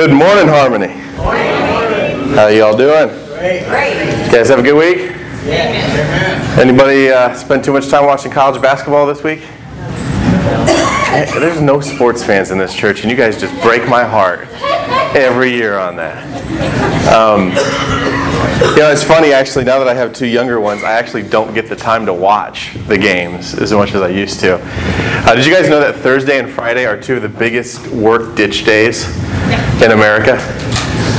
Good morning, Harmony. Morning. How y'all doing? Great. You guys have a good week? Yeah. Anybody uh, spend too much time watching college basketball this week? There's no sports fans in this church, and you guys just break my heart every year on that. Um, you know, it's funny actually. Now that I have two younger ones, I actually don't get the time to watch the games as much as I used to. Uh, did you guys know that Thursday and Friday are two of the biggest work ditch days in America?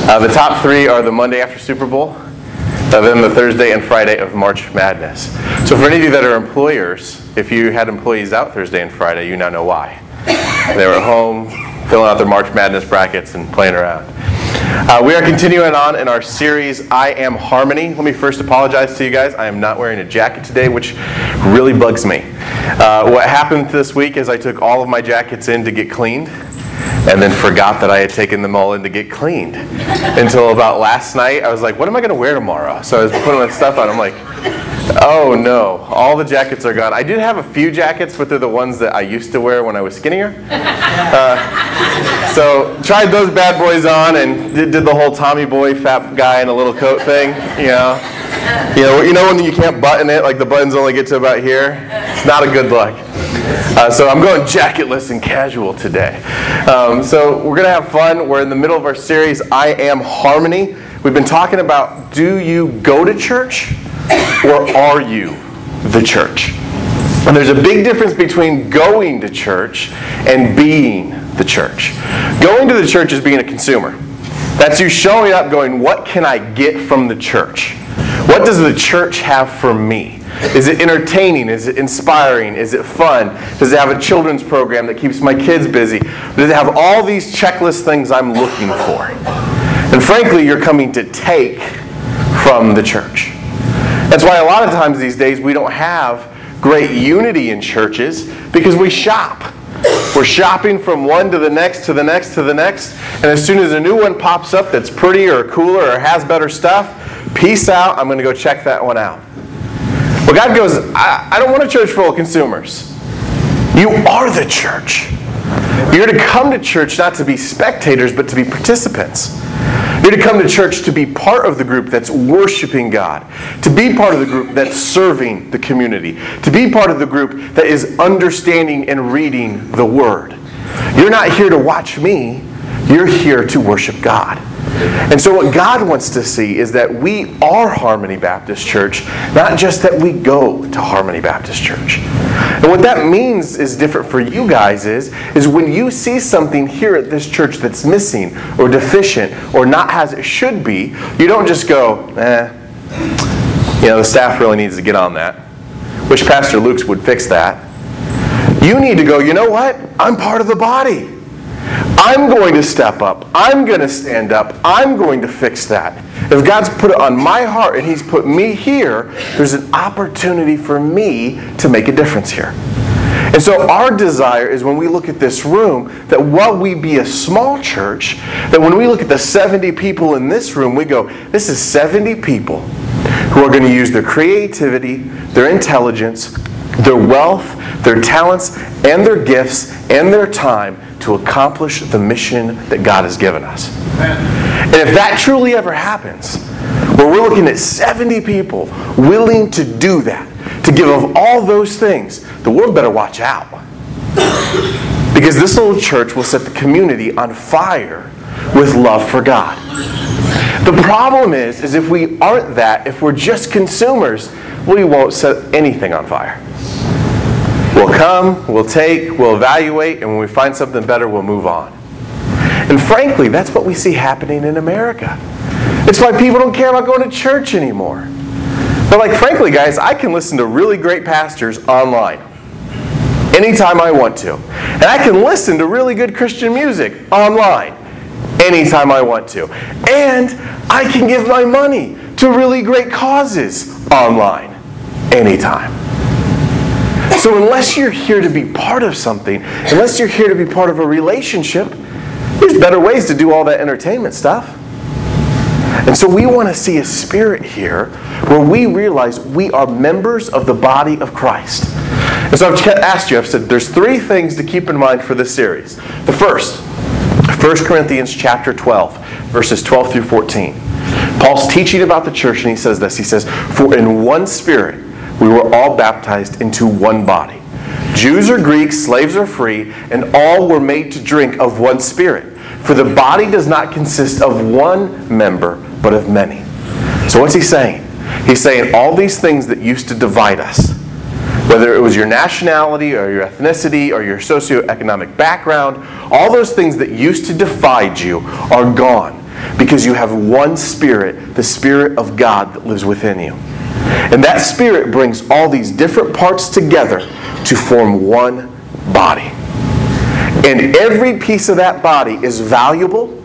Uh, the top three are the Monday after Super Bowl, uh, then the Thursday and Friday of March Madness. So, for any of you that are employers, if you had employees out Thursday and Friday, you now know why. They were at home filling out their March Madness brackets and playing around. Uh, we are continuing on in our series, I Am Harmony. Let me first apologize to you guys. I am not wearing a jacket today, which really bugs me. Uh, what happened this week is I took all of my jackets in to get cleaned and then forgot that I had taken them all in to get cleaned until about last night. I was like, what am I going to wear tomorrow? So I was putting my stuff on. I'm like, oh no, all the jackets are gone. I did have a few jackets, but they're the ones that I used to wear when I was skinnier. Uh, so tried those bad boys on and did, did the whole Tommy Boy fat guy in a little coat thing, you know. You know, you know when you can't button it, like the buttons only get to about here. It's not a good look. Uh, so I'm going jacketless and casual today. Um, so we're going to have fun. We're in the middle of our series, I Am Harmony. We've been talking about do you go to church or are you the church? And there's a big difference between going to church and being the church. Going to the church is being a consumer. That's you showing up going, what can I get from the church? What does the church have for me? Is it entertaining? Is it inspiring? Is it fun? Does it have a children's program that keeps my kids busy? Does it have all these checklist things I'm looking for? And frankly, you're coming to take from the church. That's why a lot of times these days we don't have great unity in churches because we shop. We're shopping from one to the next to the next to the next, and as soon as a new one pops up that's prettier or cooler or has better stuff, peace out, I'm going to go check that one out. Well, God goes, I, I don't want a church full of consumers. You are the church. You're to come to church not to be spectators, but to be participants. You're to come to church to be part of the group that's worshiping God, to be part of the group that's serving the community, to be part of the group that is understanding and reading the Word. You're not here to watch me, you're here to worship God. And so, what God wants to see is that we are Harmony Baptist Church, not just that we go to Harmony Baptist Church. And what that means is different for you guys is, is when you see something here at this church that's missing or deficient or not as it should be, you don't just go, eh, you know, the staff really needs to get on that. Wish Pastor Luke's would fix that. You need to go, you know what? I'm part of the body. I'm going to step up. I'm going to stand up. I'm going to fix that. If God's put it on my heart and He's put me here, there's an opportunity for me to make a difference here. And so, our desire is when we look at this room, that while we be a small church, that when we look at the 70 people in this room, we go, this is 70 people who are going to use their creativity, their intelligence, their wealth, their talents, and their gifts, and their time to accomplish the mission that God has given us. And if that truly ever happens, where we're looking at 70 people willing to do that, to give of all those things, the world better watch out. Because this little church will set the community on fire with love for God. The problem is, is if we aren't that, if we're just consumers, we won't set anything on fire. We'll come, we'll take, we'll evaluate, and when we find something better, we'll move on. And frankly, that's what we see happening in America. It's why people don't care about going to church anymore. But like, frankly, guys, I can listen to really great pastors online anytime I want to. And I can listen to really good Christian music online anytime I want to. And I can give my money to really great causes online anytime. So, unless you're here to be part of something, unless you're here to be part of a relationship, there's better ways to do all that entertainment stuff. And so we want to see a spirit here where we realize we are members of the body of Christ. And so I've asked you, I've said there's three things to keep in mind for this series. The first, 1 Corinthians chapter 12, verses 12 through 14. Paul's teaching about the church, and he says this He says, For in one spirit we were all baptized into one body. Jews or Greeks, slaves or free, and all were made to drink of one spirit. For the body does not consist of one member, but of many. So, what's he saying? He's saying all these things that used to divide us, whether it was your nationality or your ethnicity or your socioeconomic background, all those things that used to divide you are gone because you have one spirit, the Spirit of God that lives within you. And that Spirit brings all these different parts together to form one body. And every piece of that body is valuable,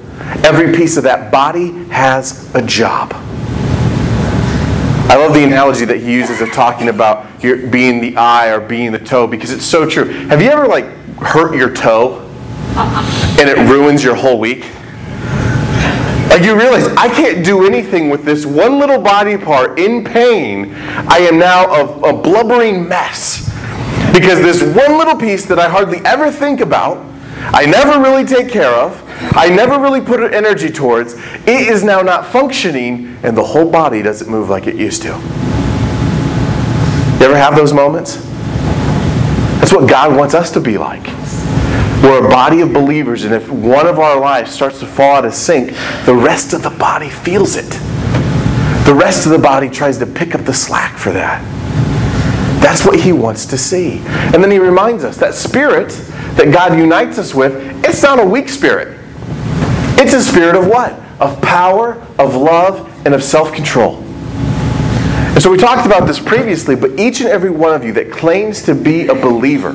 every piece of that body has a job. I love the analogy that he uses of talking about being the eye or being the toe because it's so true. Have you ever like hurt your toe and it ruins your whole week? Like you realize I can't do anything with this one little body part in pain. I am now a, a blubbering mess because this one little piece that I hardly ever think about, I never really take care of, I never really put energy towards, it is now not functioning and the whole body doesn't move like it used to. You ever have those moments? That's what God wants us to be like. We're a body of believers, and if one of our lives starts to fall out of sync, the rest of the body feels it. The rest of the body tries to pick up the slack for that. That's what he wants to see. And then he reminds us that spirit that God unites us with, it's not a weak spirit. It's a spirit of what? Of power, of love, and of self control. And so we talked about this previously, but each and every one of you that claims to be a believer,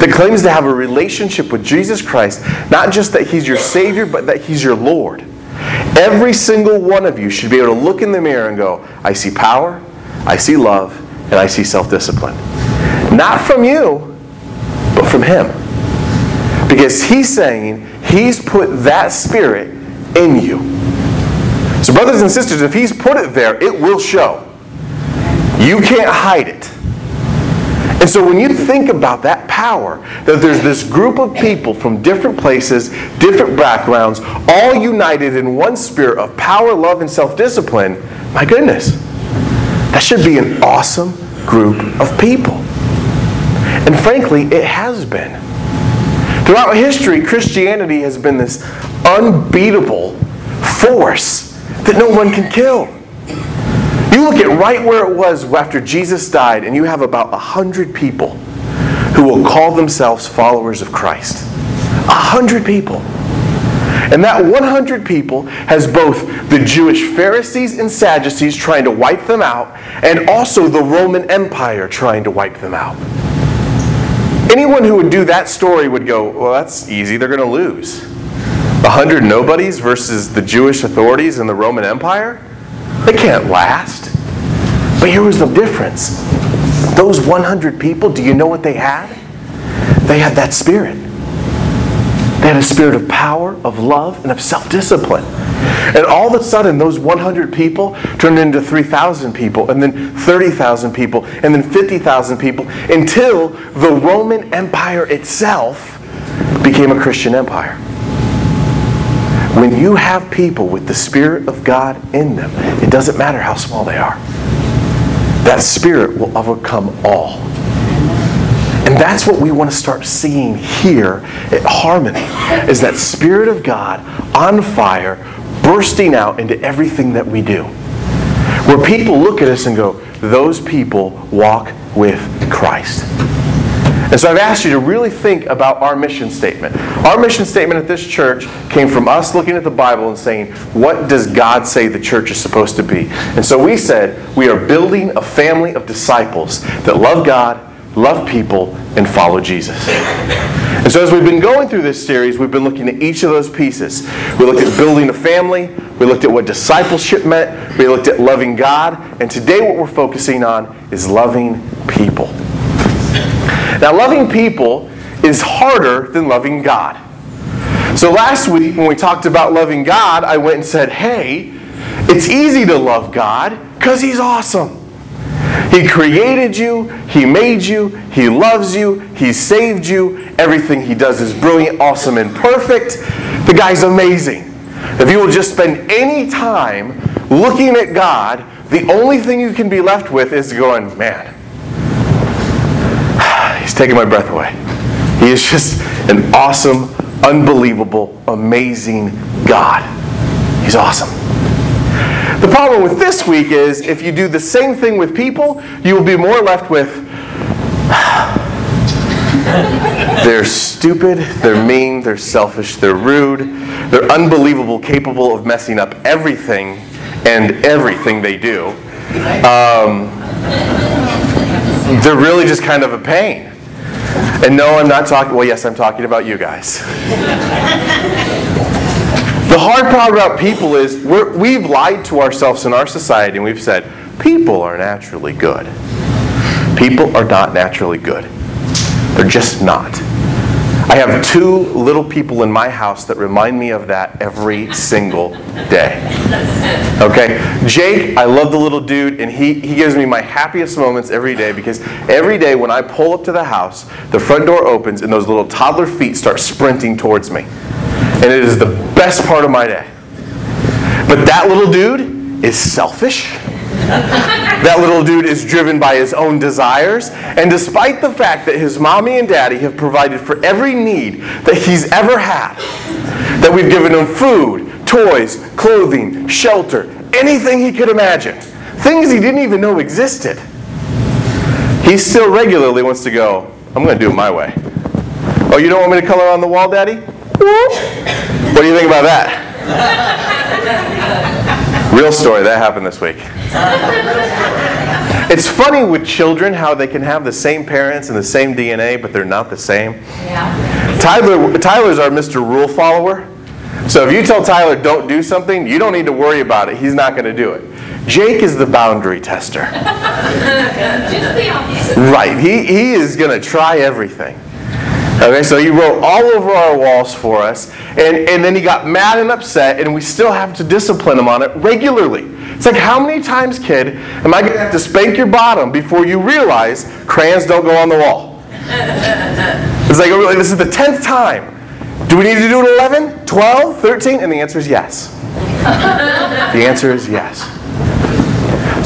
that claims to have a relationship with Jesus Christ, not just that He's your Savior, but that He's your Lord. Every single one of you should be able to look in the mirror and go, I see power, I see love, and I see self discipline. Not from you, but from Him. Because He's saying He's put that Spirit in you. So, brothers and sisters, if He's put it there, it will show. You can't hide it. And so when you think about that power, that there's this group of people from different places, different backgrounds, all united in one spirit of power, love, and self discipline, my goodness, that should be an awesome group of people. And frankly, it has been. Throughout history, Christianity has been this unbeatable force that no one can kill. You look at right where it was after Jesus died, and you have about a hundred people who will call themselves followers of Christ. A hundred people. And that 100 people has both the Jewish Pharisees and Sadducees trying to wipe them out, and also the Roman Empire trying to wipe them out. Anyone who would do that story would go, well, that's easy, they're going to lose. A hundred nobodies versus the Jewish authorities and the Roman Empire? They can't last. But here was the difference. Those 100 people, do you know what they had? They had that spirit. They had a spirit of power, of love, and of self discipline. And all of a sudden, those 100 people turned into 3,000 people, and then 30,000 people, and then 50,000 people, until the Roman Empire itself became a Christian empire. When you have people with the Spirit of God in them, it doesn't matter how small they are. That Spirit will overcome all. And that's what we want to start seeing here at Harmony is that Spirit of God on fire, bursting out into everything that we do. Where people look at us and go, those people walk with Christ. And so I've asked you to really think about our mission statement. Our mission statement at this church came from us looking at the Bible and saying, what does God say the church is supposed to be? And so we said, we are building a family of disciples that love God, love people, and follow Jesus. And so as we've been going through this series, we've been looking at each of those pieces. We looked at building a family, we looked at what discipleship meant, we looked at loving God, and today what we're focusing on is loving people. Now, loving people is harder than loving God. So last week, when we talked about loving God, I went and said, hey, it's easy to love God because He's awesome. He created you, He made you, He loves you, He saved you. Everything He does is brilliant, awesome, and perfect. The guy's amazing. If you will just spend any time looking at God, the only thing you can be left with is going, man, He's taking my breath away. He is just an awesome, unbelievable, amazing God. He's awesome. The problem with this week is if you do the same thing with people, you will be more left with they're stupid, they're mean, they're selfish, they're rude, they're unbelievable, capable of messing up everything and everything they do. Um, they're really just kind of a pain. And no, I'm not talking, well, yes, I'm talking about you guys. the hard part about people is we have lied to ourselves in our society and we've said, people are naturally good. People are not naturally good. They're just not. I have two little people in my house that remind me of that every single day. Okay? Jake, I love the little dude, and he, he gives me my happiest moments every day because every day when I pull up to the house, the front door opens and those little toddler feet start sprinting towards me. And it is the best part of my day. But that little dude is selfish that little dude is driven by his own desires. And despite the fact that his mommy and daddy have provided for every need that he's ever had, that we've given him food, toys, clothing, shelter, anything he could imagine, things he didn't even know existed, he still regularly wants to go, I'm going to do it my way. Oh, you don't want me to color on the wall, Daddy? What do you think about that? Real story, that happened this week. It's funny with children how they can have the same parents and the same DNA, but they're not the same. Yeah. Tyler, Tyler's our Mr. Rule follower. So if you tell Tyler don't do something, you don't need to worry about it. He's not going to do it. Jake is the boundary tester. right. He, he is going to try everything. Okay, so he wrote all over our walls for us, and, and then he got mad and upset, and we still have to discipline him on it regularly. It's like, how many times, kid, am I going to have to spank your bottom before you realize crayons don't go on the wall? It's like, oh, this is the 10th time. Do we need to do it 11, 12, 13? And the answer is yes. the answer is yes.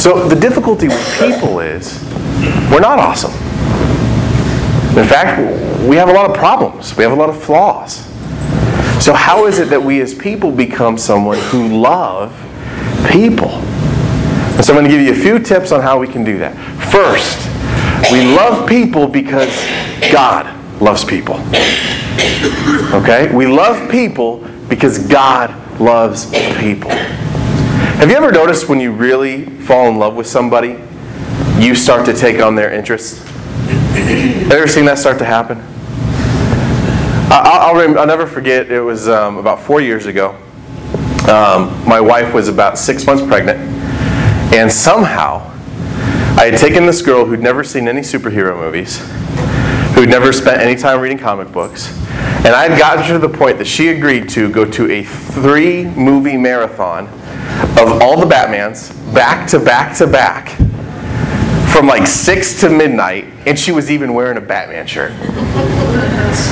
So the difficulty with people is we're not awesome. In fact, we have a lot of problems, we have a lot of flaws. So, how is it that we as people become someone who love people? And so, I'm going to give you a few tips on how we can do that. First, we love people because God loves people. Okay? We love people because God loves people. Have you ever noticed when you really fall in love with somebody, you start to take on their interests? Ever seen that start to happen? I'll, I'll, I'll never forget, it was um, about four years ago. Um, my wife was about six months pregnant, and somehow I had taken this girl who'd never seen any superhero movies, who'd never spent any time reading comic books, and I had gotten her to the point that she agreed to go to a three movie marathon of all the Batmans, back to back to back from like 6 to midnight, and she was even wearing a Batman shirt.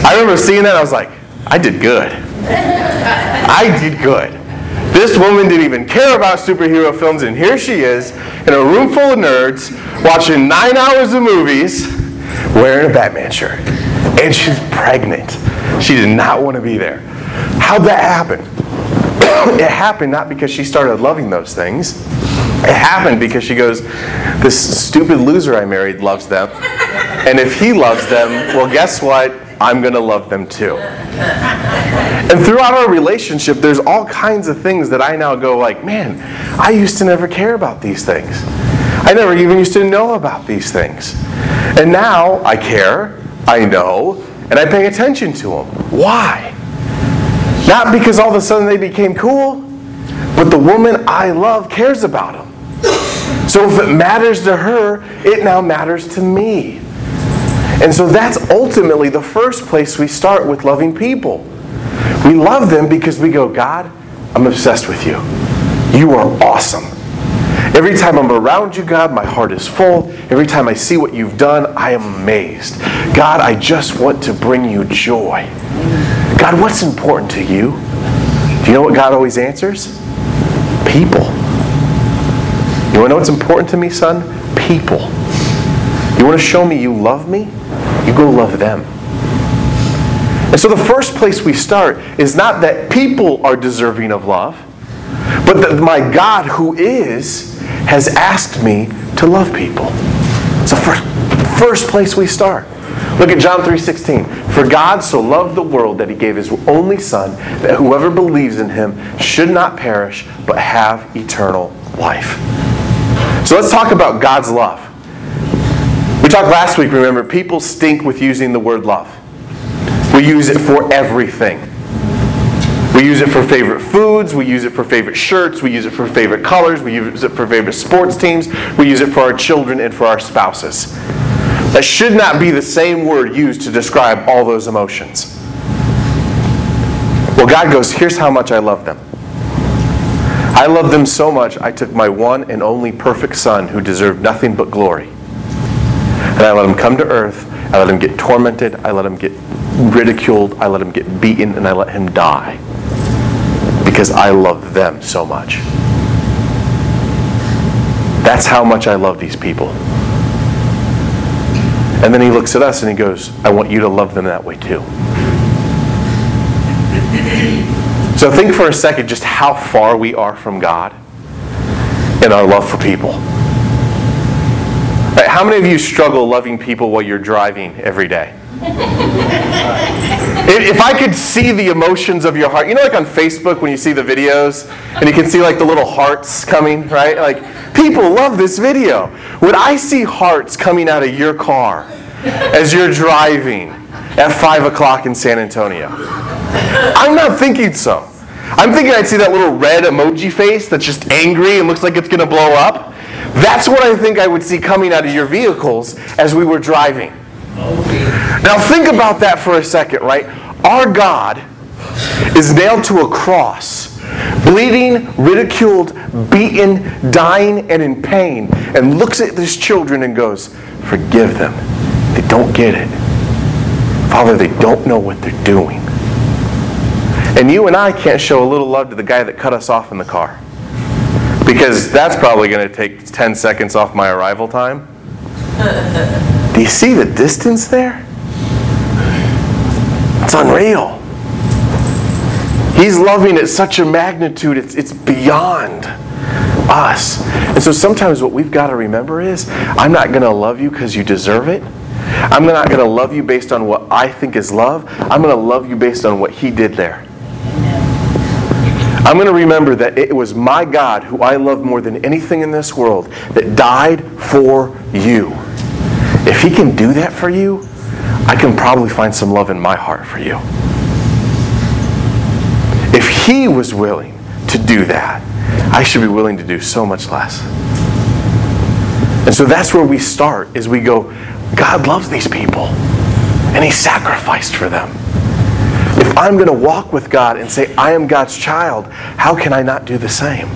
I remember seeing that, I was like, I did good. I did good. This woman didn't even care about superhero films, and here she is in a room full of nerds watching nine hours of movies wearing a Batman shirt. And she's pregnant. She did not want to be there. How'd that happen? it happened not because she started loving those things. It happened because she goes, This stupid loser I married loves them. And if he loves them, well, guess what? I'm going to love them too. And throughout our relationship, there's all kinds of things that I now go like, man, I used to never care about these things. I never even used to know about these things. And now I care, I know, and I pay attention to them. Why? Not because all of a sudden they became cool, but the woman I love cares about them. So if it matters to her, it now matters to me. And so that's ultimately the first place we start with loving people. We love them because we go, God, I'm obsessed with you. You are awesome. Every time I'm around you, God, my heart is full. Every time I see what you've done, I am amazed. God, I just want to bring you joy. God, what's important to you? Do you know what God always answers? People. You want to know what's important to me, son? People. You want to show me you love me? You go love them. And so the first place we start is not that people are deserving of love, but that my God who is has asked me to love people. It's the first, first place we start. Look at John 3:16. For God so loved the world that he gave his only son that whoever believes in him should not perish but have eternal life. So let's talk about God's love. We talked last week, remember, people stink with using the word love. We use it for everything. We use it for favorite foods, we use it for favorite shirts, we use it for favorite colors, we use it for favorite sports teams, we use it for our children and for our spouses. That should not be the same word used to describe all those emotions. Well, God goes, here's how much I love them. I love them so much, I took my one and only perfect son who deserved nothing but glory. And I let him come to earth. I let him get tormented. I let him get ridiculed. I let him get beaten. And I let him die. Because I love them so much. That's how much I love these people. And then he looks at us and he goes, I want you to love them that way too. So think for a second just how far we are from God in our love for people. How many of you struggle loving people while you're driving every day? If I could see the emotions of your heart, you know, like on Facebook when you see the videos and you can see like the little hearts coming, right? Like, people love this video. Would I see hearts coming out of your car as you're driving at 5 o'clock in San Antonio, I'm not thinking so. I'm thinking I'd see that little red emoji face that's just angry and looks like it's going to blow up. That's what I think I would see coming out of your vehicles as we were driving. Now, think about that for a second, right? Our God is nailed to a cross, bleeding, ridiculed, beaten, dying, and in pain, and looks at his children and goes, Forgive them. They don't get it. Father, they don't know what they're doing. And you and I can't show a little love to the guy that cut us off in the car. Because that's probably going to take 10 seconds off my arrival time. Do you see the distance there? It's unreal. He's loving at such a magnitude, it's, it's beyond us. And so sometimes what we've got to remember is I'm not going to love you because you deserve it. I'm not going to love you based on what I think is love. I'm going to love you based on what He did there. I'm going to remember that it was my God, who I love more than anything in this world, that died for you. If He can do that for you, I can probably find some love in my heart for you. If He was willing to do that, I should be willing to do so much less. And so that's where we start, is we go, God loves these people, and He sacrificed for them. If I'm going to walk with God and say, I am God's child, how can I not do the same?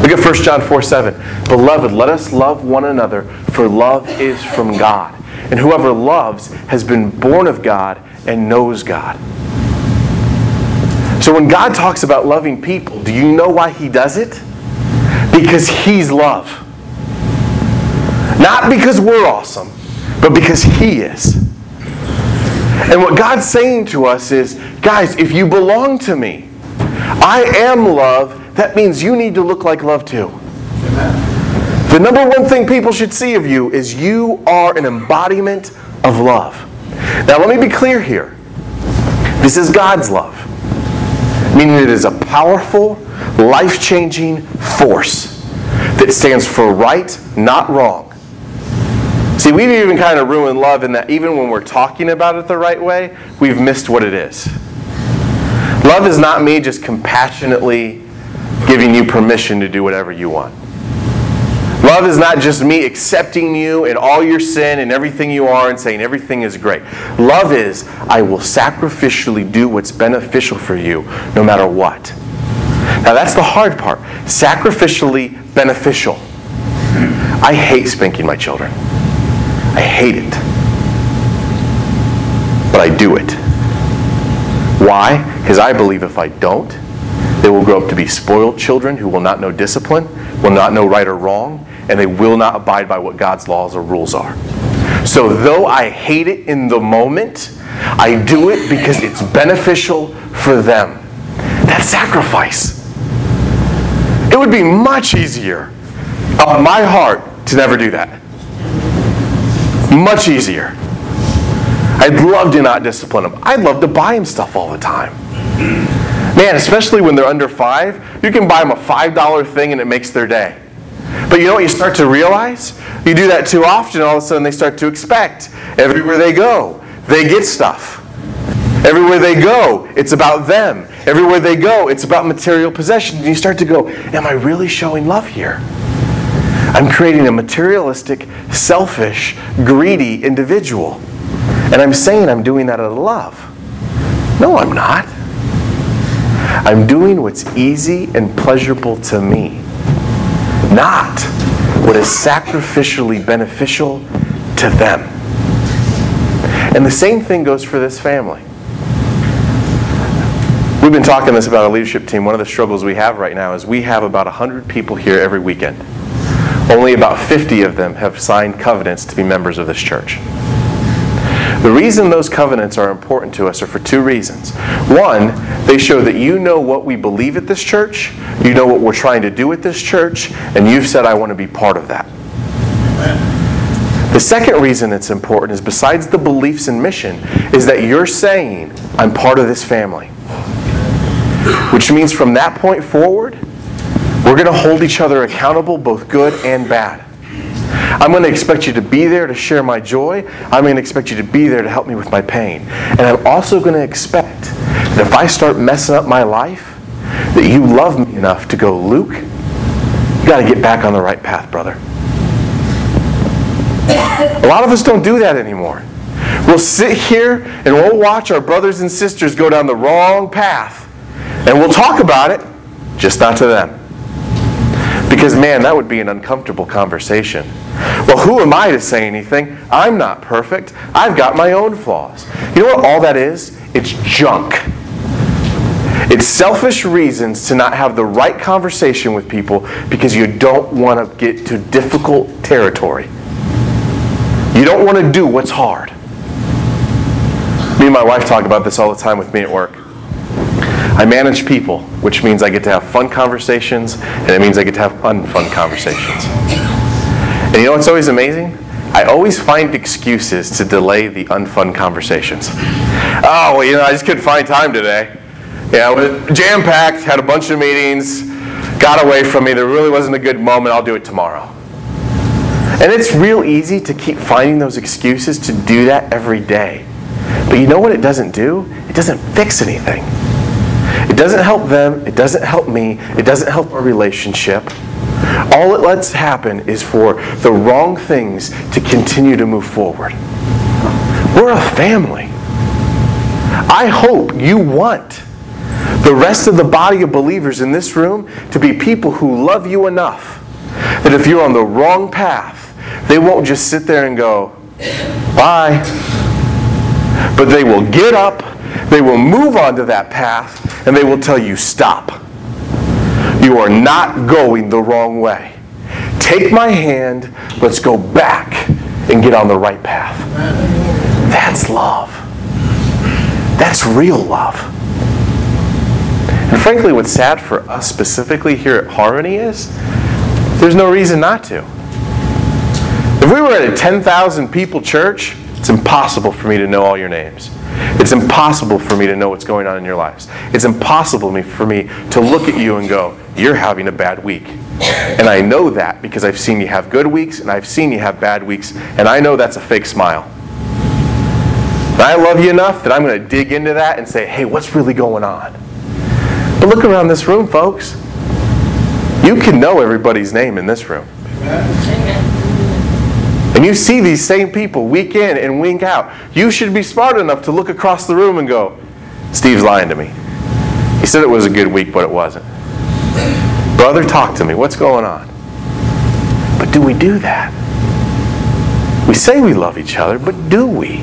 Look at 1 John 4 7. Beloved, let us love one another, for love is from God. And whoever loves has been born of God and knows God. So when God talks about loving people, do you know why He does it? Because He's love. Not because we're awesome, but because He is. And what God's saying to us is, guys, if you belong to me, I am love, that means you need to look like love too. The number one thing people should see of you is you are an embodiment of love. Now, let me be clear here. This is God's love, meaning it is a powerful, life changing force that stands for right, not wrong See, we've even kind of ruined love in that even when we're talking about it the right way, we've missed what it is. Love is not me just compassionately giving you permission to do whatever you want. Love is not just me accepting you and all your sin and everything you are and saying everything is great. Love is I will sacrificially do what's beneficial for you no matter what. Now, that's the hard part sacrificially beneficial. I hate spanking my children. I hate it. But I do it. Why? Because I believe if I don't, they will grow up to be spoiled children who will not know discipline, will not know right or wrong, and they will not abide by what God's laws or rules are. So, though I hate it in the moment, I do it because it's beneficial for them. That's sacrifice. It would be much easier on my heart to never do that. Much easier. I'd love to not discipline them. I'd love to buy them stuff all the time. Man, especially when they're under five, you can buy them a $5 thing and it makes their day. But you know what you start to realize? You do that too often, all of a sudden they start to expect everywhere they go, they get stuff. Everywhere they go, it's about them. Everywhere they go, it's about material possessions. And you start to go, Am I really showing love here? I'm creating a materialistic, selfish, greedy individual. And I'm saying I'm doing that out of love. No, I'm not. I'm doing what's easy and pleasurable to me, not what is sacrificially beneficial to them. And the same thing goes for this family. We've been talking this about a leadership team. One of the struggles we have right now is we have about 100 people here every weekend. Only about 50 of them have signed covenants to be members of this church. The reason those covenants are important to us are for two reasons. One, they show that you know what we believe at this church, you know what we're trying to do at this church, and you've said, I want to be part of that. The second reason it's important is besides the beliefs and mission, is that you're saying, I'm part of this family. Which means from that point forward, we're going to hold each other accountable, both good and bad. I'm going to expect you to be there to share my joy. I'm going to expect you to be there to help me with my pain. And I'm also going to expect that if I start messing up my life, that you love me enough to go, Luke, you got to get back on the right path, brother. A lot of us don't do that anymore. We'll sit here and we'll watch our brothers and sisters go down the wrong path. And we'll talk about it, just not to them. Because, man, that would be an uncomfortable conversation. Well, who am I to say anything? I'm not perfect. I've got my own flaws. You know what all that is? It's junk. It's selfish reasons to not have the right conversation with people because you don't want to get to difficult territory. You don't want to do what's hard. Me and my wife talk about this all the time with me at work. I manage people, which means I get to have fun conversations, and it means I get to have unfun conversations. And you know what's always amazing? I always find excuses to delay the unfun conversations. Oh, well, you know, I just couldn't find time today. Yeah, jam packed, had a bunch of meetings, got away from me. There really wasn't a good moment. I'll do it tomorrow. And it's real easy to keep finding those excuses to do that every day. But you know what it doesn't do? It doesn't fix anything. It doesn't help them, it doesn't help me, it doesn't help our relationship. All it lets happen is for the wrong things to continue to move forward. We're a family. I hope you want the rest of the body of believers in this room to be people who love you enough that if you're on the wrong path, they won't just sit there and go, bye. But they will get up, they will move onto that path, and they will tell you, stop. You are not going the wrong way. Take my hand, let's go back and get on the right path. That's love. That's real love. And frankly, what's sad for us specifically here at Harmony is there's no reason not to. If we were at a 10,000 people church, it's impossible for me to know all your names. It's impossible for me to know what's going on in your lives. It's impossible for me to look at you and go, You're having a bad week. And I know that because I've seen you have good weeks and I've seen you have bad weeks, and I know that's a fake smile. And I love you enough that I'm going to dig into that and say, Hey, what's really going on? But look around this room, folks. You can know everybody's name in this room. And you see these same people week in and week out. You should be smart enough to look across the room and go, Steve's lying to me. He said it was a good week, but it wasn't. Brother, talk to me. What's going on? But do we do that? We say we love each other, but do we?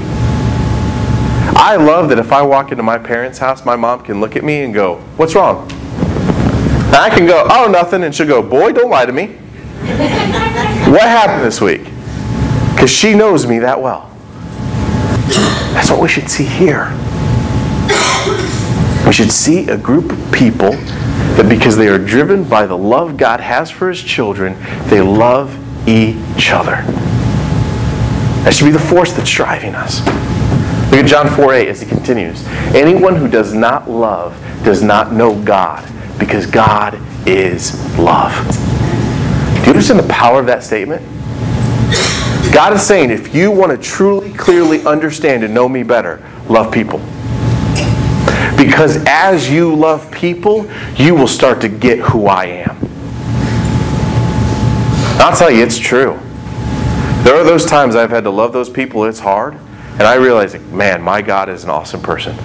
I love that if I walk into my parents' house, my mom can look at me and go, What's wrong? And I can go, Oh, nothing. And she'll go, Boy, don't lie to me. what happened this week? Because she knows me that well. That's what we should see here. We should see a group of people that because they are driven by the love God has for his children, they love each other. That should be the force that's driving us. Look at John 4 8 as he continues. Anyone who does not love does not know God, because God is love. Do you understand the power of that statement? God is saying, if you want to truly, clearly understand and know me better, love people. Because as you love people, you will start to get who I am. I'll tell you, it's true. There are those times I've had to love those people, it's hard, and I realize, man, my God is an awesome person.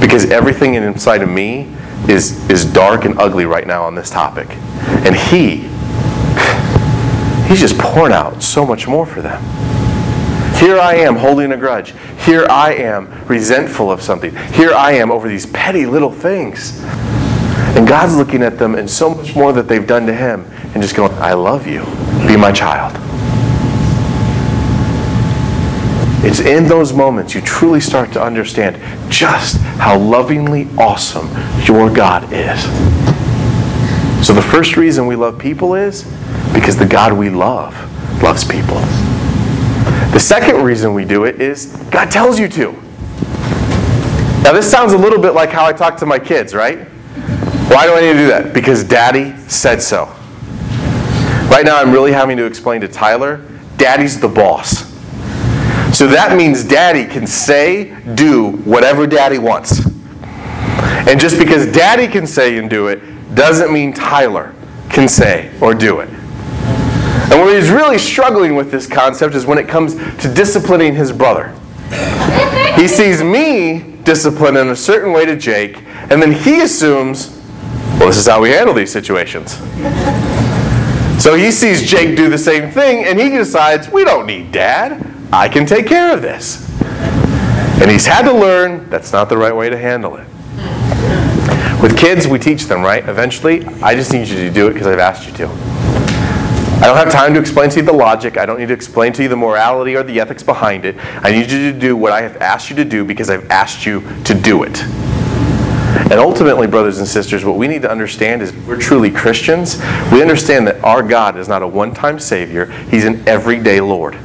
Because everything inside of me is, is dark and ugly right now on this topic. And He, He's just pouring out so much more for them. Here I am holding a grudge. Here I am resentful of something. Here I am over these petty little things. And God's looking at them and so much more that they've done to Him and just going, I love you. Be my child. It's in those moments you truly start to understand just how lovingly awesome your God is. So, the first reason we love people is because the God we love loves people. The second reason we do it is God tells you to. Now, this sounds a little bit like how I talk to my kids, right? Why do I need to do that? Because daddy said so. Right now, I'm really having to explain to Tyler daddy's the boss. So that means daddy can say, do whatever daddy wants. And just because daddy can say and do it doesn't mean Tyler can say or do it. And where he's really struggling with this concept is when it comes to disciplining his brother. He sees me discipline in a certain way to Jake, and then he assumes, well, this is how we handle these situations. So he sees Jake do the same thing, and he decides, we don't need dad. I can take care of this. And he's had to learn that's not the right way to handle it. With kids, we teach them, right? Eventually, I just need you to do it because I've asked you to. I don't have time to explain to you the logic. I don't need to explain to you the morality or the ethics behind it. I need you to do what I have asked you to do because I've asked you to do it. And ultimately, brothers and sisters, what we need to understand is we're truly Christians. We understand that our God is not a one time Savior, He's an everyday Lord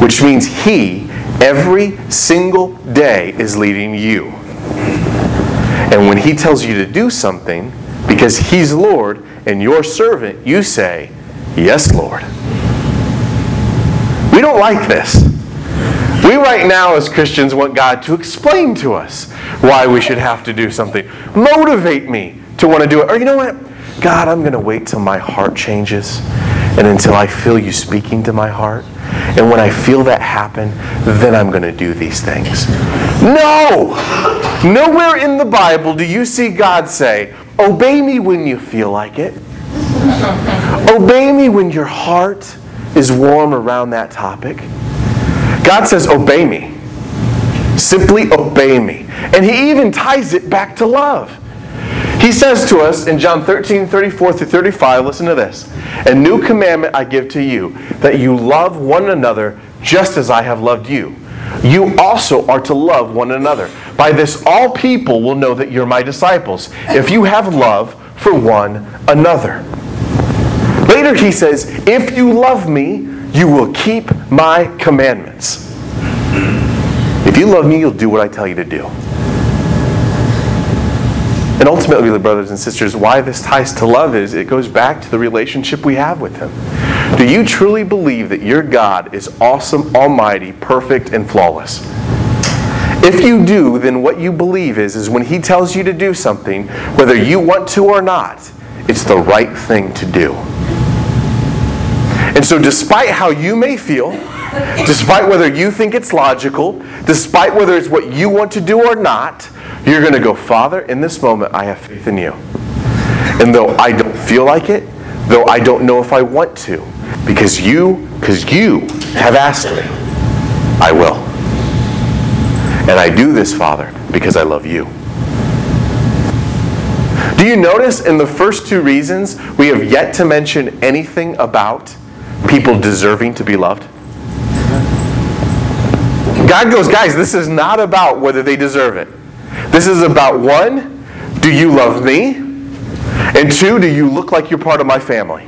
which means He, every single day, is leading you. And when He tells you to do something, because He's Lord and your servant, you say, Yes, Lord. We don't like this. We, right now, as Christians, want God to explain to us why we should have to do something. Motivate me to want to do it. Or, you know what? God, I'm going to wait till my heart changes and until I feel you speaking to my heart. And when I feel that happen, then I'm going to do these things. No! Nowhere in the Bible do you see God say, Obey me when you feel like it. Obey me when your heart is warm around that topic. God says, Obey me. Simply obey me. And He even ties it back to love. He says to us in John 13, 34 through 35, listen to this. A new commandment I give to you, that you love one another just as I have loved you. You also are to love one another. By this, all people will know that you're my disciples, if you have love for one another. Later, he says, If you love me, you will keep my commandments. If you love me, you'll do what I tell you to do. And ultimately, brothers and sisters, why this ties to love is it goes back to the relationship we have with Him. Do you truly believe that your God is awesome, almighty, perfect, and flawless? If you do, then what you believe is, is when He tells you to do something, whether you want to or not, it's the right thing to do. And so, despite how you may feel, despite whether you think it's logical, despite whether it's what you want to do or not, you're going to go, Father, in this moment, I have faith in you. And though I don't feel like it, though I don't know if I want to, because you, because you have asked me, I will. And I do this, Father, because I love you. Do you notice in the first two reasons we have yet to mention anything about people deserving to be loved? God goes, guys, this is not about whether they deserve it. This is about one, do you love me? And two, do you look like you're part of my family?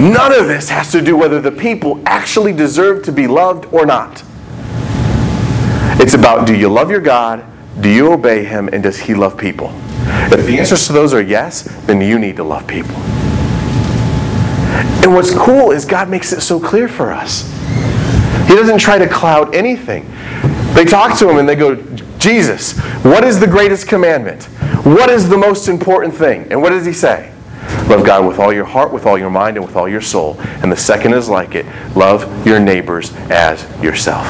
None of this has to do whether the people actually deserve to be loved or not. It's about do you love your God? Do you obey Him? And does He love people? If the answers to those are yes, then you need to love people. And what's cool is God makes it so clear for us. He doesn't try to cloud anything. They talk to him and they go, Jesus, what is the greatest commandment? What is the most important thing? And what does he say? Love God with all your heart, with all your mind, and with all your soul. And the second is like it love your neighbors as yourself.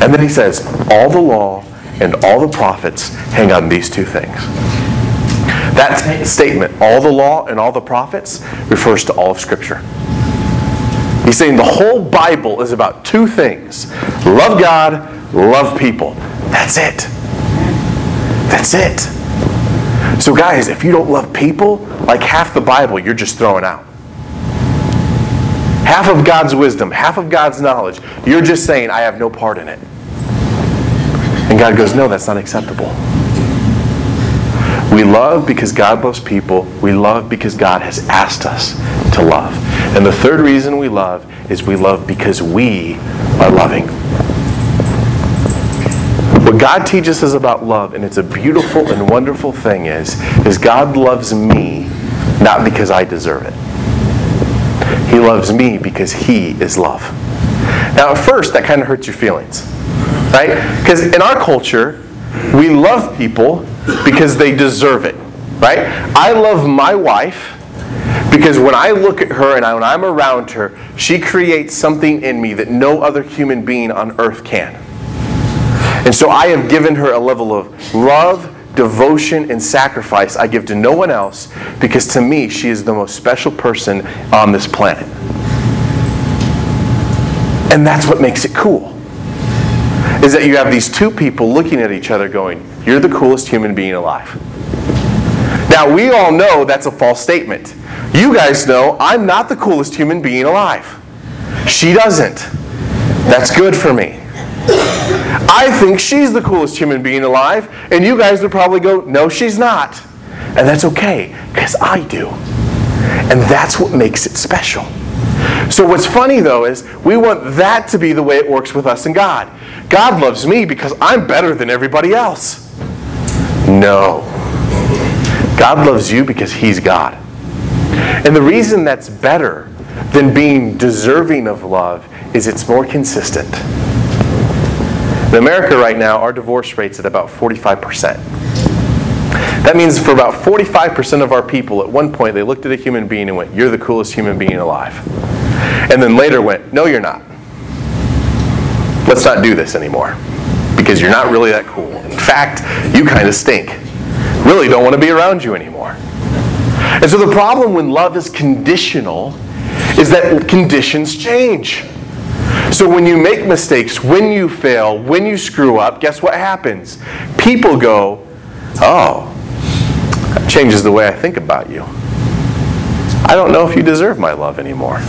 And then he says, all the law and all the prophets hang on these two things. That statement, all the law and all the prophets, refers to all of Scripture. He's saying the whole Bible is about two things love God, love people. That's it. That's it. So, guys, if you don't love people, like half the Bible, you're just throwing out. Half of God's wisdom, half of God's knowledge, you're just saying, I have no part in it. And God goes, No, that's not acceptable. We love because God loves people. We love because God has asked us to love. And the third reason we love is we love because we are loving. What God teaches us about love, and it's a beautiful and wonderful thing, is, is God loves me not because I deserve it. He loves me because He is love. Now, at first, that kind of hurts your feelings, right? Because in our culture, we love people because they deserve it, right? I love my wife because when I look at her and I, when I'm around her, she creates something in me that no other human being on earth can. And so I have given her a level of love, devotion, and sacrifice I give to no one else because to me, she is the most special person on this planet. And that's what makes it cool. Is that you have these two people looking at each other going, You're the coolest human being alive. Now, we all know that's a false statement. You guys know I'm not the coolest human being alive. She doesn't. That's good for me. I think she's the coolest human being alive, and you guys would probably go, No, she's not. And that's okay, because I do. And that's what makes it special. So, what's funny though is we want that to be the way it works with us and God. God loves me because I'm better than everybody else. No. God loves you because He's God. And the reason that's better than being deserving of love is it's more consistent. In America right now, our divorce rate's at about 45%. That means for about 45% of our people, at one point, they looked at a human being and went, You're the coolest human being alive. And then later went, No, you're not. Let's not do this anymore because you're not really that cool. In fact, you kind of stink. Really don't want to be around you anymore. And so the problem when love is conditional is that conditions change. So when you make mistakes, when you fail, when you screw up, guess what happens? People go, oh, changes the way I think about you. I don't know if you deserve my love anymore.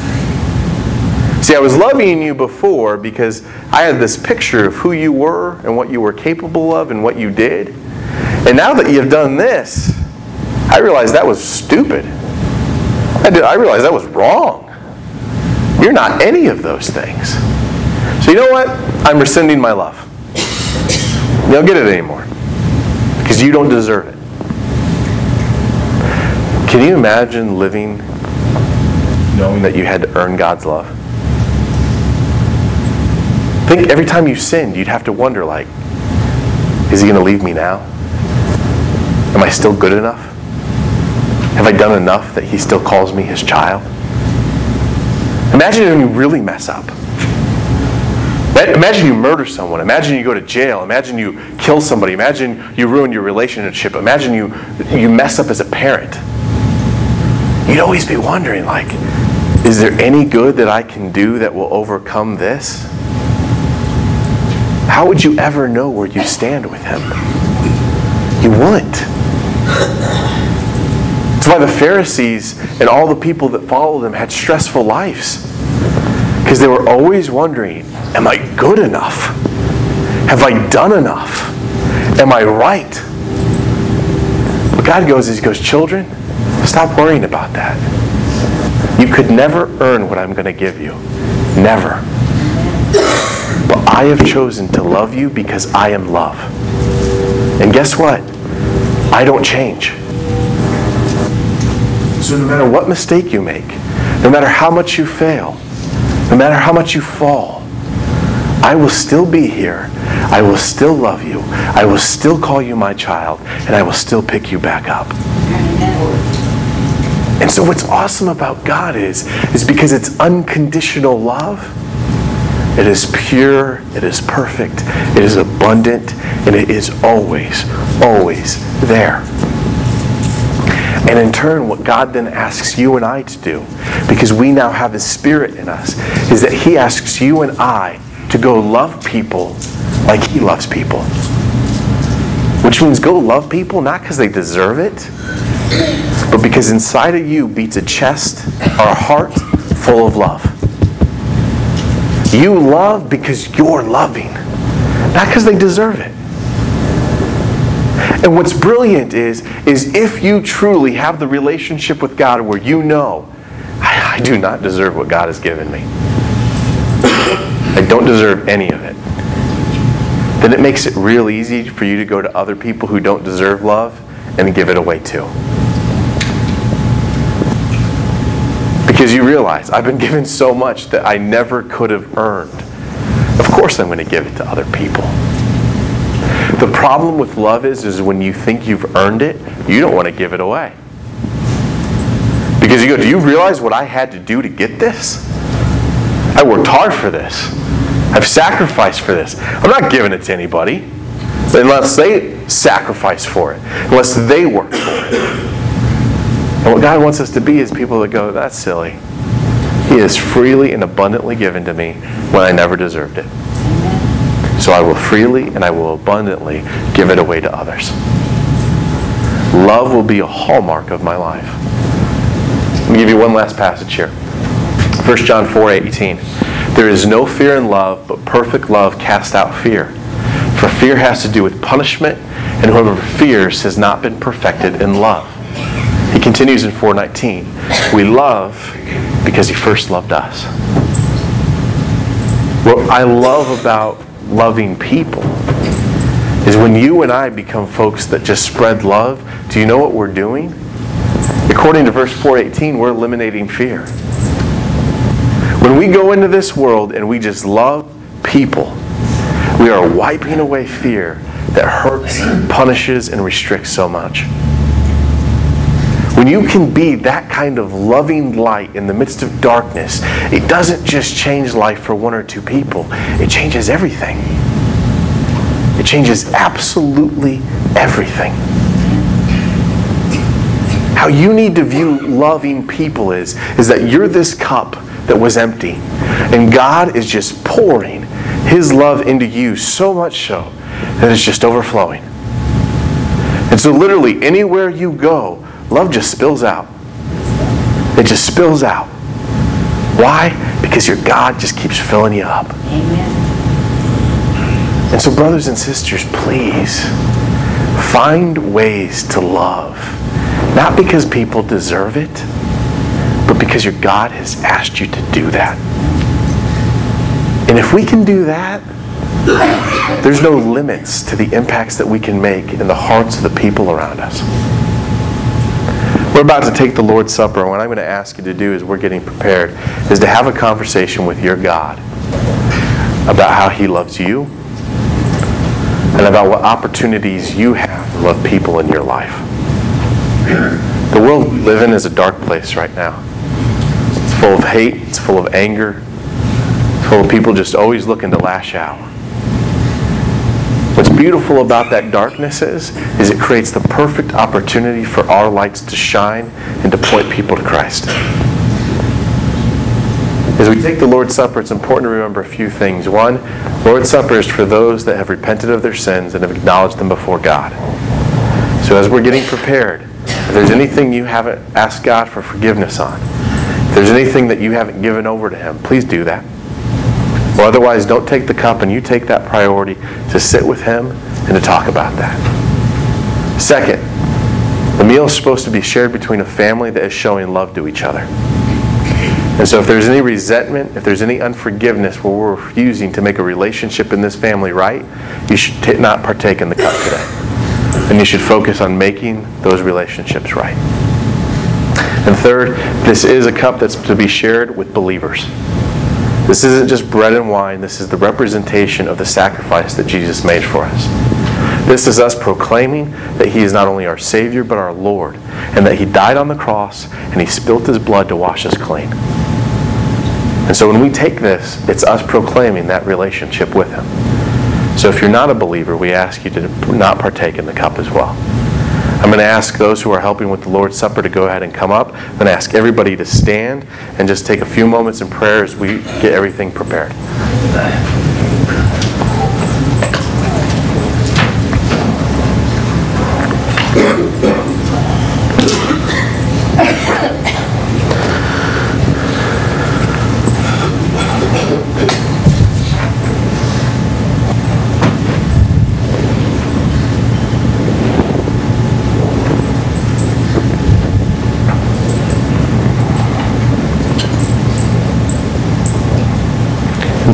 See, I was loving you before because I had this picture of who you were and what you were capable of and what you did. And now that you've done this, I realize that was stupid. I, did, I realize that was wrong. You're not any of those things. So you know what? I'm rescinding my love. You don't get it anymore. Because you don't deserve it. Can you imagine living knowing that you had to earn God's love? Think every time you sinned, you'd have to wonder, like, is he going to leave me now? Am I still good enough? Have I done enough that he still calls me his child? Imagine if you really mess up. Imagine you murder someone. Imagine you go to jail. Imagine you kill somebody. Imagine you ruin your relationship. Imagine you, you mess up as a parent. You'd always be wondering, like, is there any good that I can do that will overcome this? How would you ever know where you stand with Him? You wouldn't. That's why the Pharisees and all the people that followed them had stressful lives. Because they were always wondering, am I good enough? Have I done enough? Am I right? But God goes, He goes, children, stop worrying about that. You could never earn what I'm going to give you. Never. But I have chosen to love you because I am love. And guess what? I don't change. So no matter what mistake you make, no matter how much you fail, no matter how much you fall, I will still be here. I will still love you. I will still call you my child, and I will still pick you back up. And so what's awesome about God is, is because it's unconditional love, it is pure, it is perfect, it is abundant, and it is always, always there. And in turn, what God then asks you and I to do, because we now have His Spirit in us, is that He asks you and I to go love people like He loves people. Which means go love people not because they deserve it, but because inside of you beats a chest or a heart full of love. You love because you're loving, not because they deserve it. And what's brilliant is, is if you truly have the relationship with God where you know, I, I do not deserve what God has given me. I don't deserve any of it. Then it makes it real easy for you to go to other people who don't deserve love and give it away too. Because you realize I've been given so much that I never could have earned. Of course I'm going to give it to other people. The problem with love is, is when you think you've earned it, you don't want to give it away. Because you go, do you realize what I had to do to get this? I worked hard for this. I've sacrificed for this. I'm not giving it to anybody unless they sacrifice for it, unless they work for it. And what God wants us to be is people that go, that's silly. He is freely and abundantly given to me when I never deserved it. So I will freely and I will abundantly give it away to others. Love will be a hallmark of my life. Let me give you one last passage here. 1 John 4 18. There is no fear in love, but perfect love casts out fear. For fear has to do with punishment, and whoever fears has not been perfected in love. He continues in 419. We love because he first loved us. What I love about loving people is when you and I become folks that just spread love, do you know what we're doing? According to verse 418, we're eliminating fear. When we go into this world and we just love people, we are wiping away fear that hurts, punishes, and restricts so much. When you can be that kind of loving light in the midst of darkness, it doesn't just change life for one or two people, it changes everything. It changes absolutely everything. How you need to view loving people is, is that you're this cup that was empty, and God is just pouring His love into you so much so that it's just overflowing. And so, literally, anywhere you go, love just spills out. It just spills out. Why? Because your God just keeps filling you up. Amen. And so, brothers and sisters, please find ways to love. Not because people deserve it, but because your God has asked you to do that. And if we can do that, there's no limits to the impacts that we can make in the hearts of the people around us. We're about to take the Lord's Supper, and what I'm going to ask you to do as we're getting prepared is to have a conversation with your God about how He loves you and about what opportunities you have to love people in your life. The world we live in is a dark place right now. It's full of hate, it's full of anger, it's full of people just always looking to lash out. What's beautiful about that darkness is, is it creates the perfect opportunity for our lights to shine and to point people to Christ. As we take the Lord's Supper, it's important to remember a few things. One, Lord's Supper is for those that have repented of their sins and have acknowledged them before God. So as we're getting prepared, if there's anything you haven't asked God for forgiveness on, if there's anything that you haven't given over to Him, please do that. Or otherwise, don't take the cup and you take that priority to sit with Him and to talk about that. Second, the meal is supposed to be shared between a family that is showing love to each other. And so, if there's any resentment, if there's any unforgiveness where we're refusing to make a relationship in this family right, you should t- not partake in the cup today. And you should focus on making those relationships right. And third, this is a cup that's to be shared with believers. This isn't just bread and wine, this is the representation of the sacrifice that Jesus made for us. This is us proclaiming that He is not only our Savior, but our Lord, and that He died on the cross and He spilt His blood to wash us clean. And so when we take this, it's us proclaiming that relationship with Him. So if you're not a believer, we ask you to not partake in the cup as well. I'm going to ask those who are helping with the Lord's Supper to go ahead and come up. I'm going to ask everybody to stand and just take a few moments in prayer as we get everything prepared.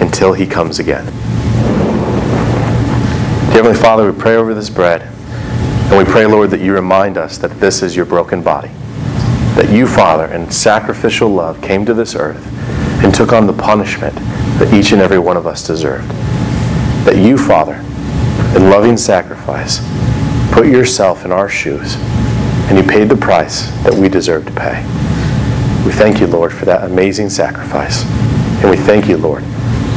until he comes again. Heavenly Father, we pray over this bread, and we pray, Lord, that you remind us that this is your broken body. That you, Father, in sacrificial love, came to this earth and took on the punishment that each and every one of us deserved. That you, Father, in loving sacrifice, put yourself in our shoes, and you paid the price that we deserve to pay. We thank you, Lord, for that amazing sacrifice. And we thank you, Lord,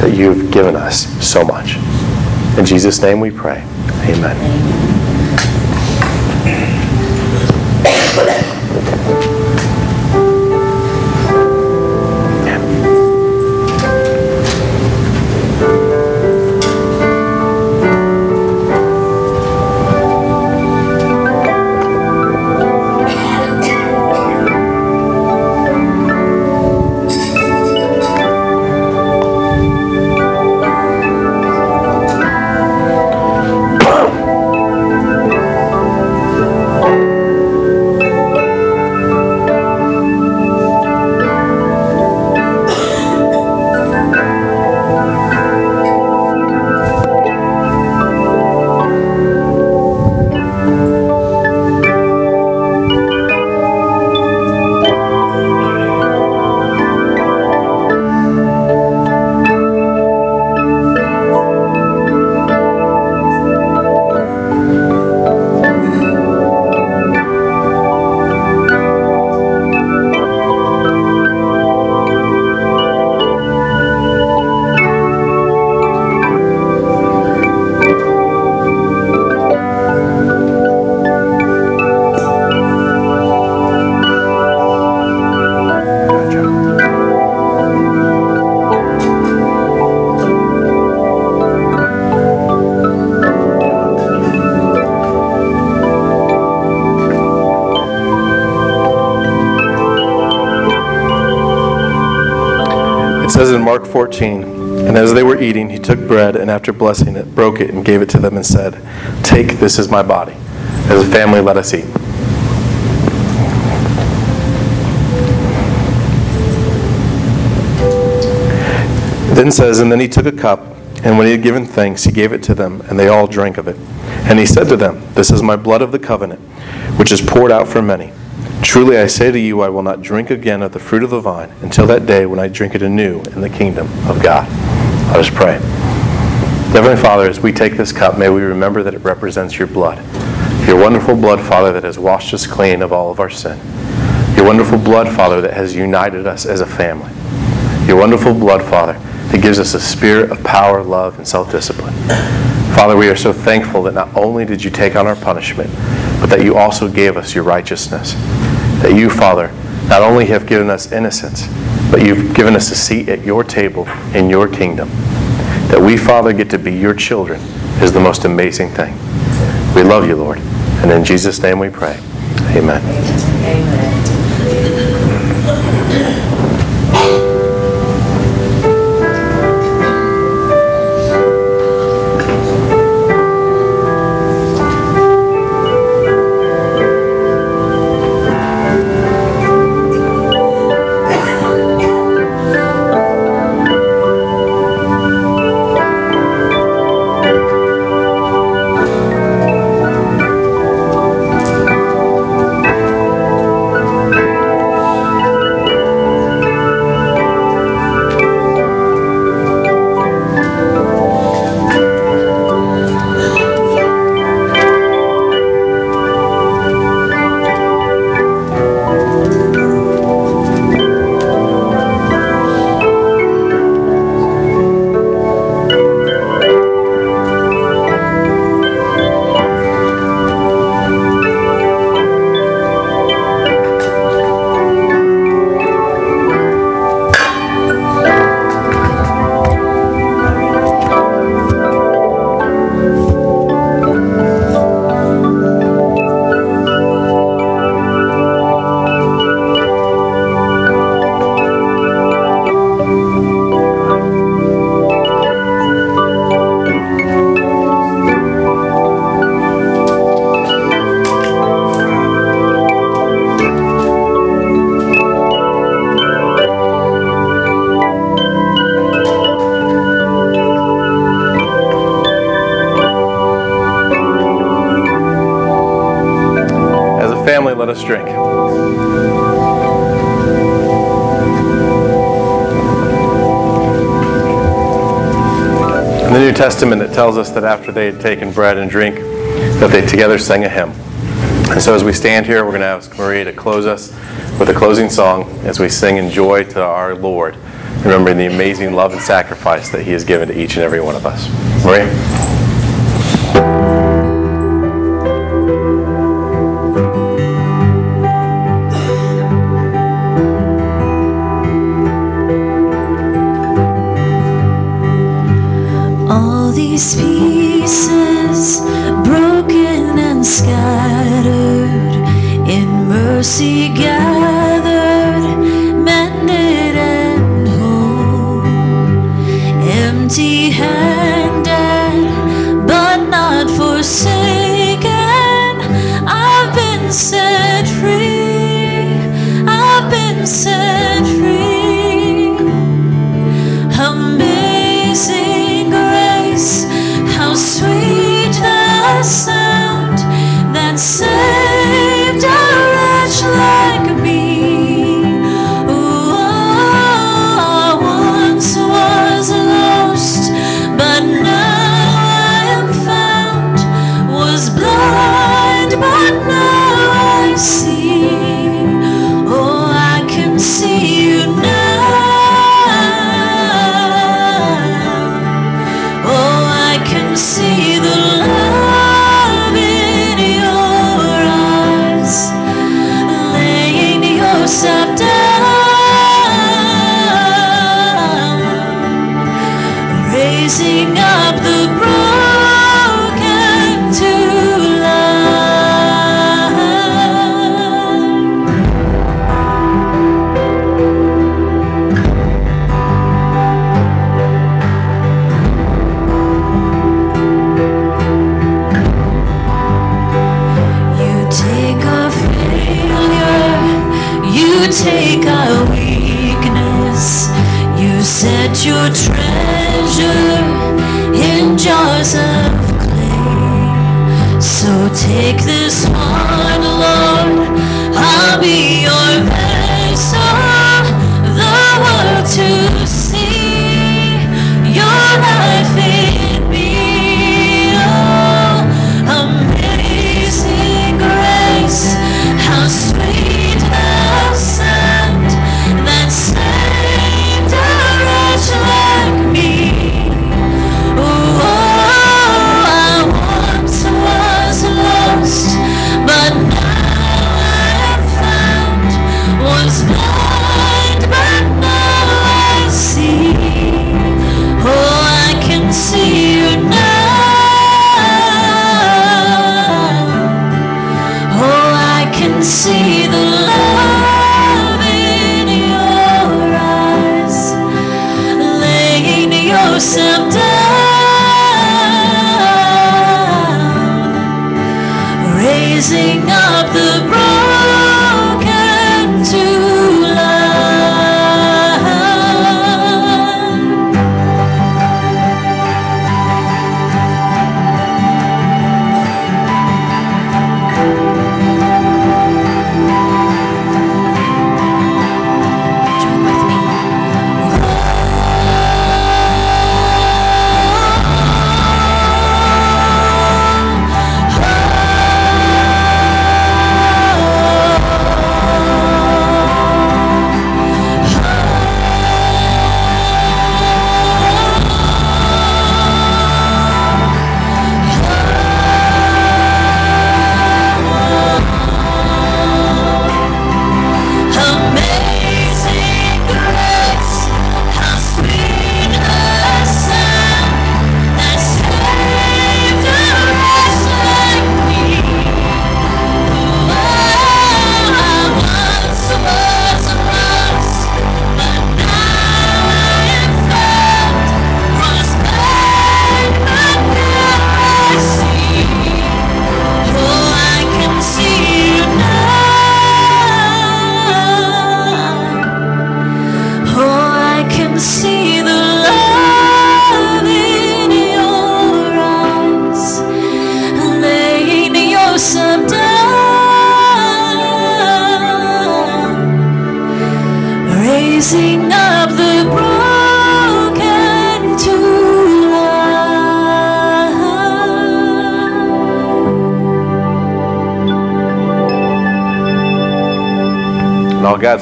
that you've given us so much. In Jesus' name we pray. Amen. 14, and as they were eating, he took bread and after blessing it, broke it and gave it to them and said, Take, this is my body. As a family, let us eat. Then says, And then he took a cup, and when he had given thanks, he gave it to them, and they all drank of it. And he said to them, This is my blood of the covenant, which is poured out for many. Truly I say to you, I will not drink again of the fruit of the vine until that day when I drink it anew in the kingdom of God. Let us pray. Heavenly Father, as we take this cup, may we remember that it represents your blood. Your wonderful blood, Father, that has washed us clean of all of our sin. Your wonderful blood, Father, that has united us as a family. Your wonderful blood, Father, that gives us a spirit of power, love, and self discipline. Father, we are so thankful that not only did you take on our punishment, but that you also gave us your righteousness. That you, Father, not only have given us innocence, but you've given us a seat at your table in your kingdom. That we, Father, get to be your children is the most amazing thing. We love you, Lord. And in Jesus' name we pray. Amen. Amen. Tells us that after they had taken bread and drink, that they together sang a hymn. And so as we stand here, we're going to ask Maria to close us with a closing song as we sing in joy to our Lord, remembering the amazing love and sacrifice that He has given to each and every one of us. Maria?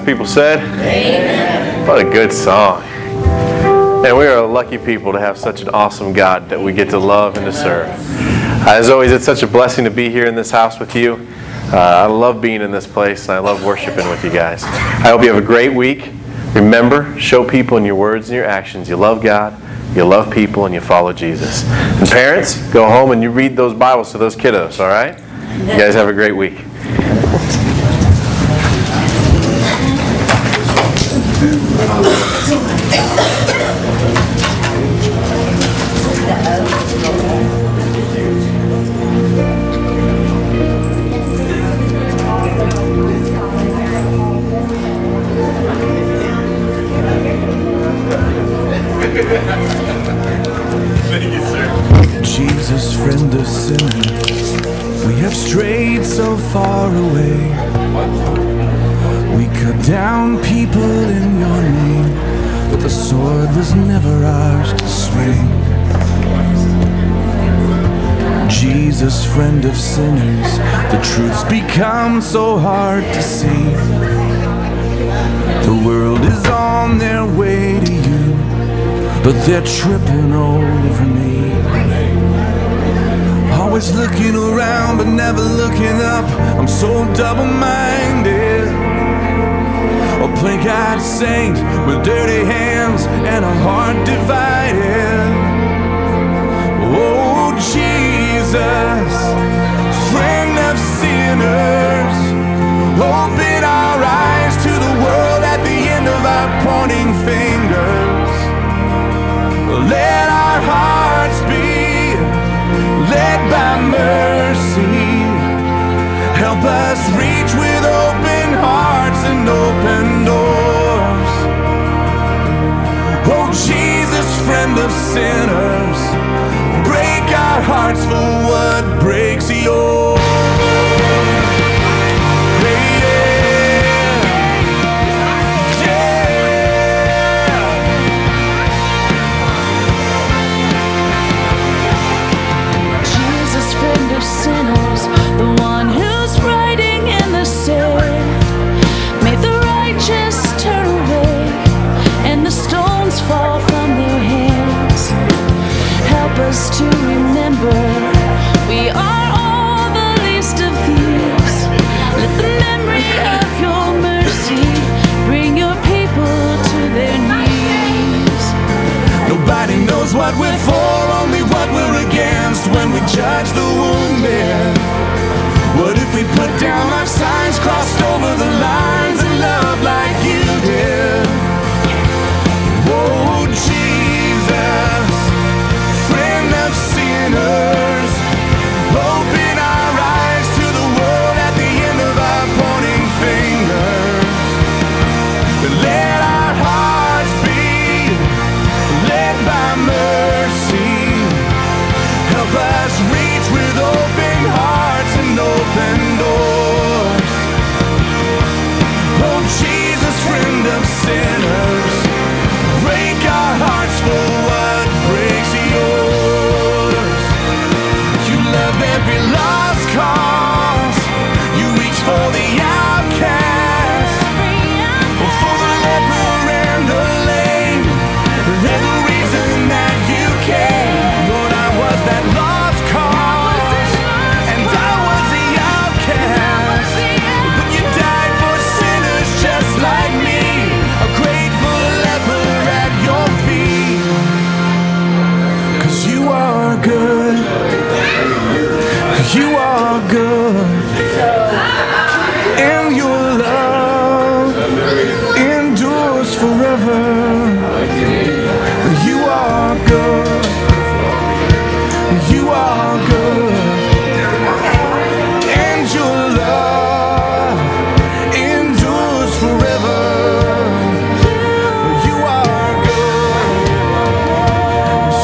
God's people said? Amen. What a good song. And we are lucky people to have such an awesome God that we get to love and to serve. As always, it's such a blessing to be here in this house with you. Uh, I love being in this place and I love worshiping with you guys. I hope you have a great week. Remember, show people in your words and your actions you love God, you love people, and you follow Jesus. And parents, go home and you read those Bibles to those kiddos, all right? You guys have a great week. Was never ours to swing. Jesus, friend of sinners, the truth's become so hard to see. The world is on their way to you, but they're tripping over me. Always looking around, but never looking up. I'm so double minded. A plain eyed saint with dirty hands and a heart divided. Oh, Jesus, friend of sinners, open our eyes to the world at the end of our pointing fingers. Let our hearts be led by mercy. Help us reach with open hearts Friend of sinners, break our hearts for what breaks yours. to remember we are all the least of these. Let the memory of your mercy bring your people to their knees. Nobody knows what we're for, only what we're against when we judge the wounded. What if we put down our signs, crossed over the lines, and love like you did? sinner.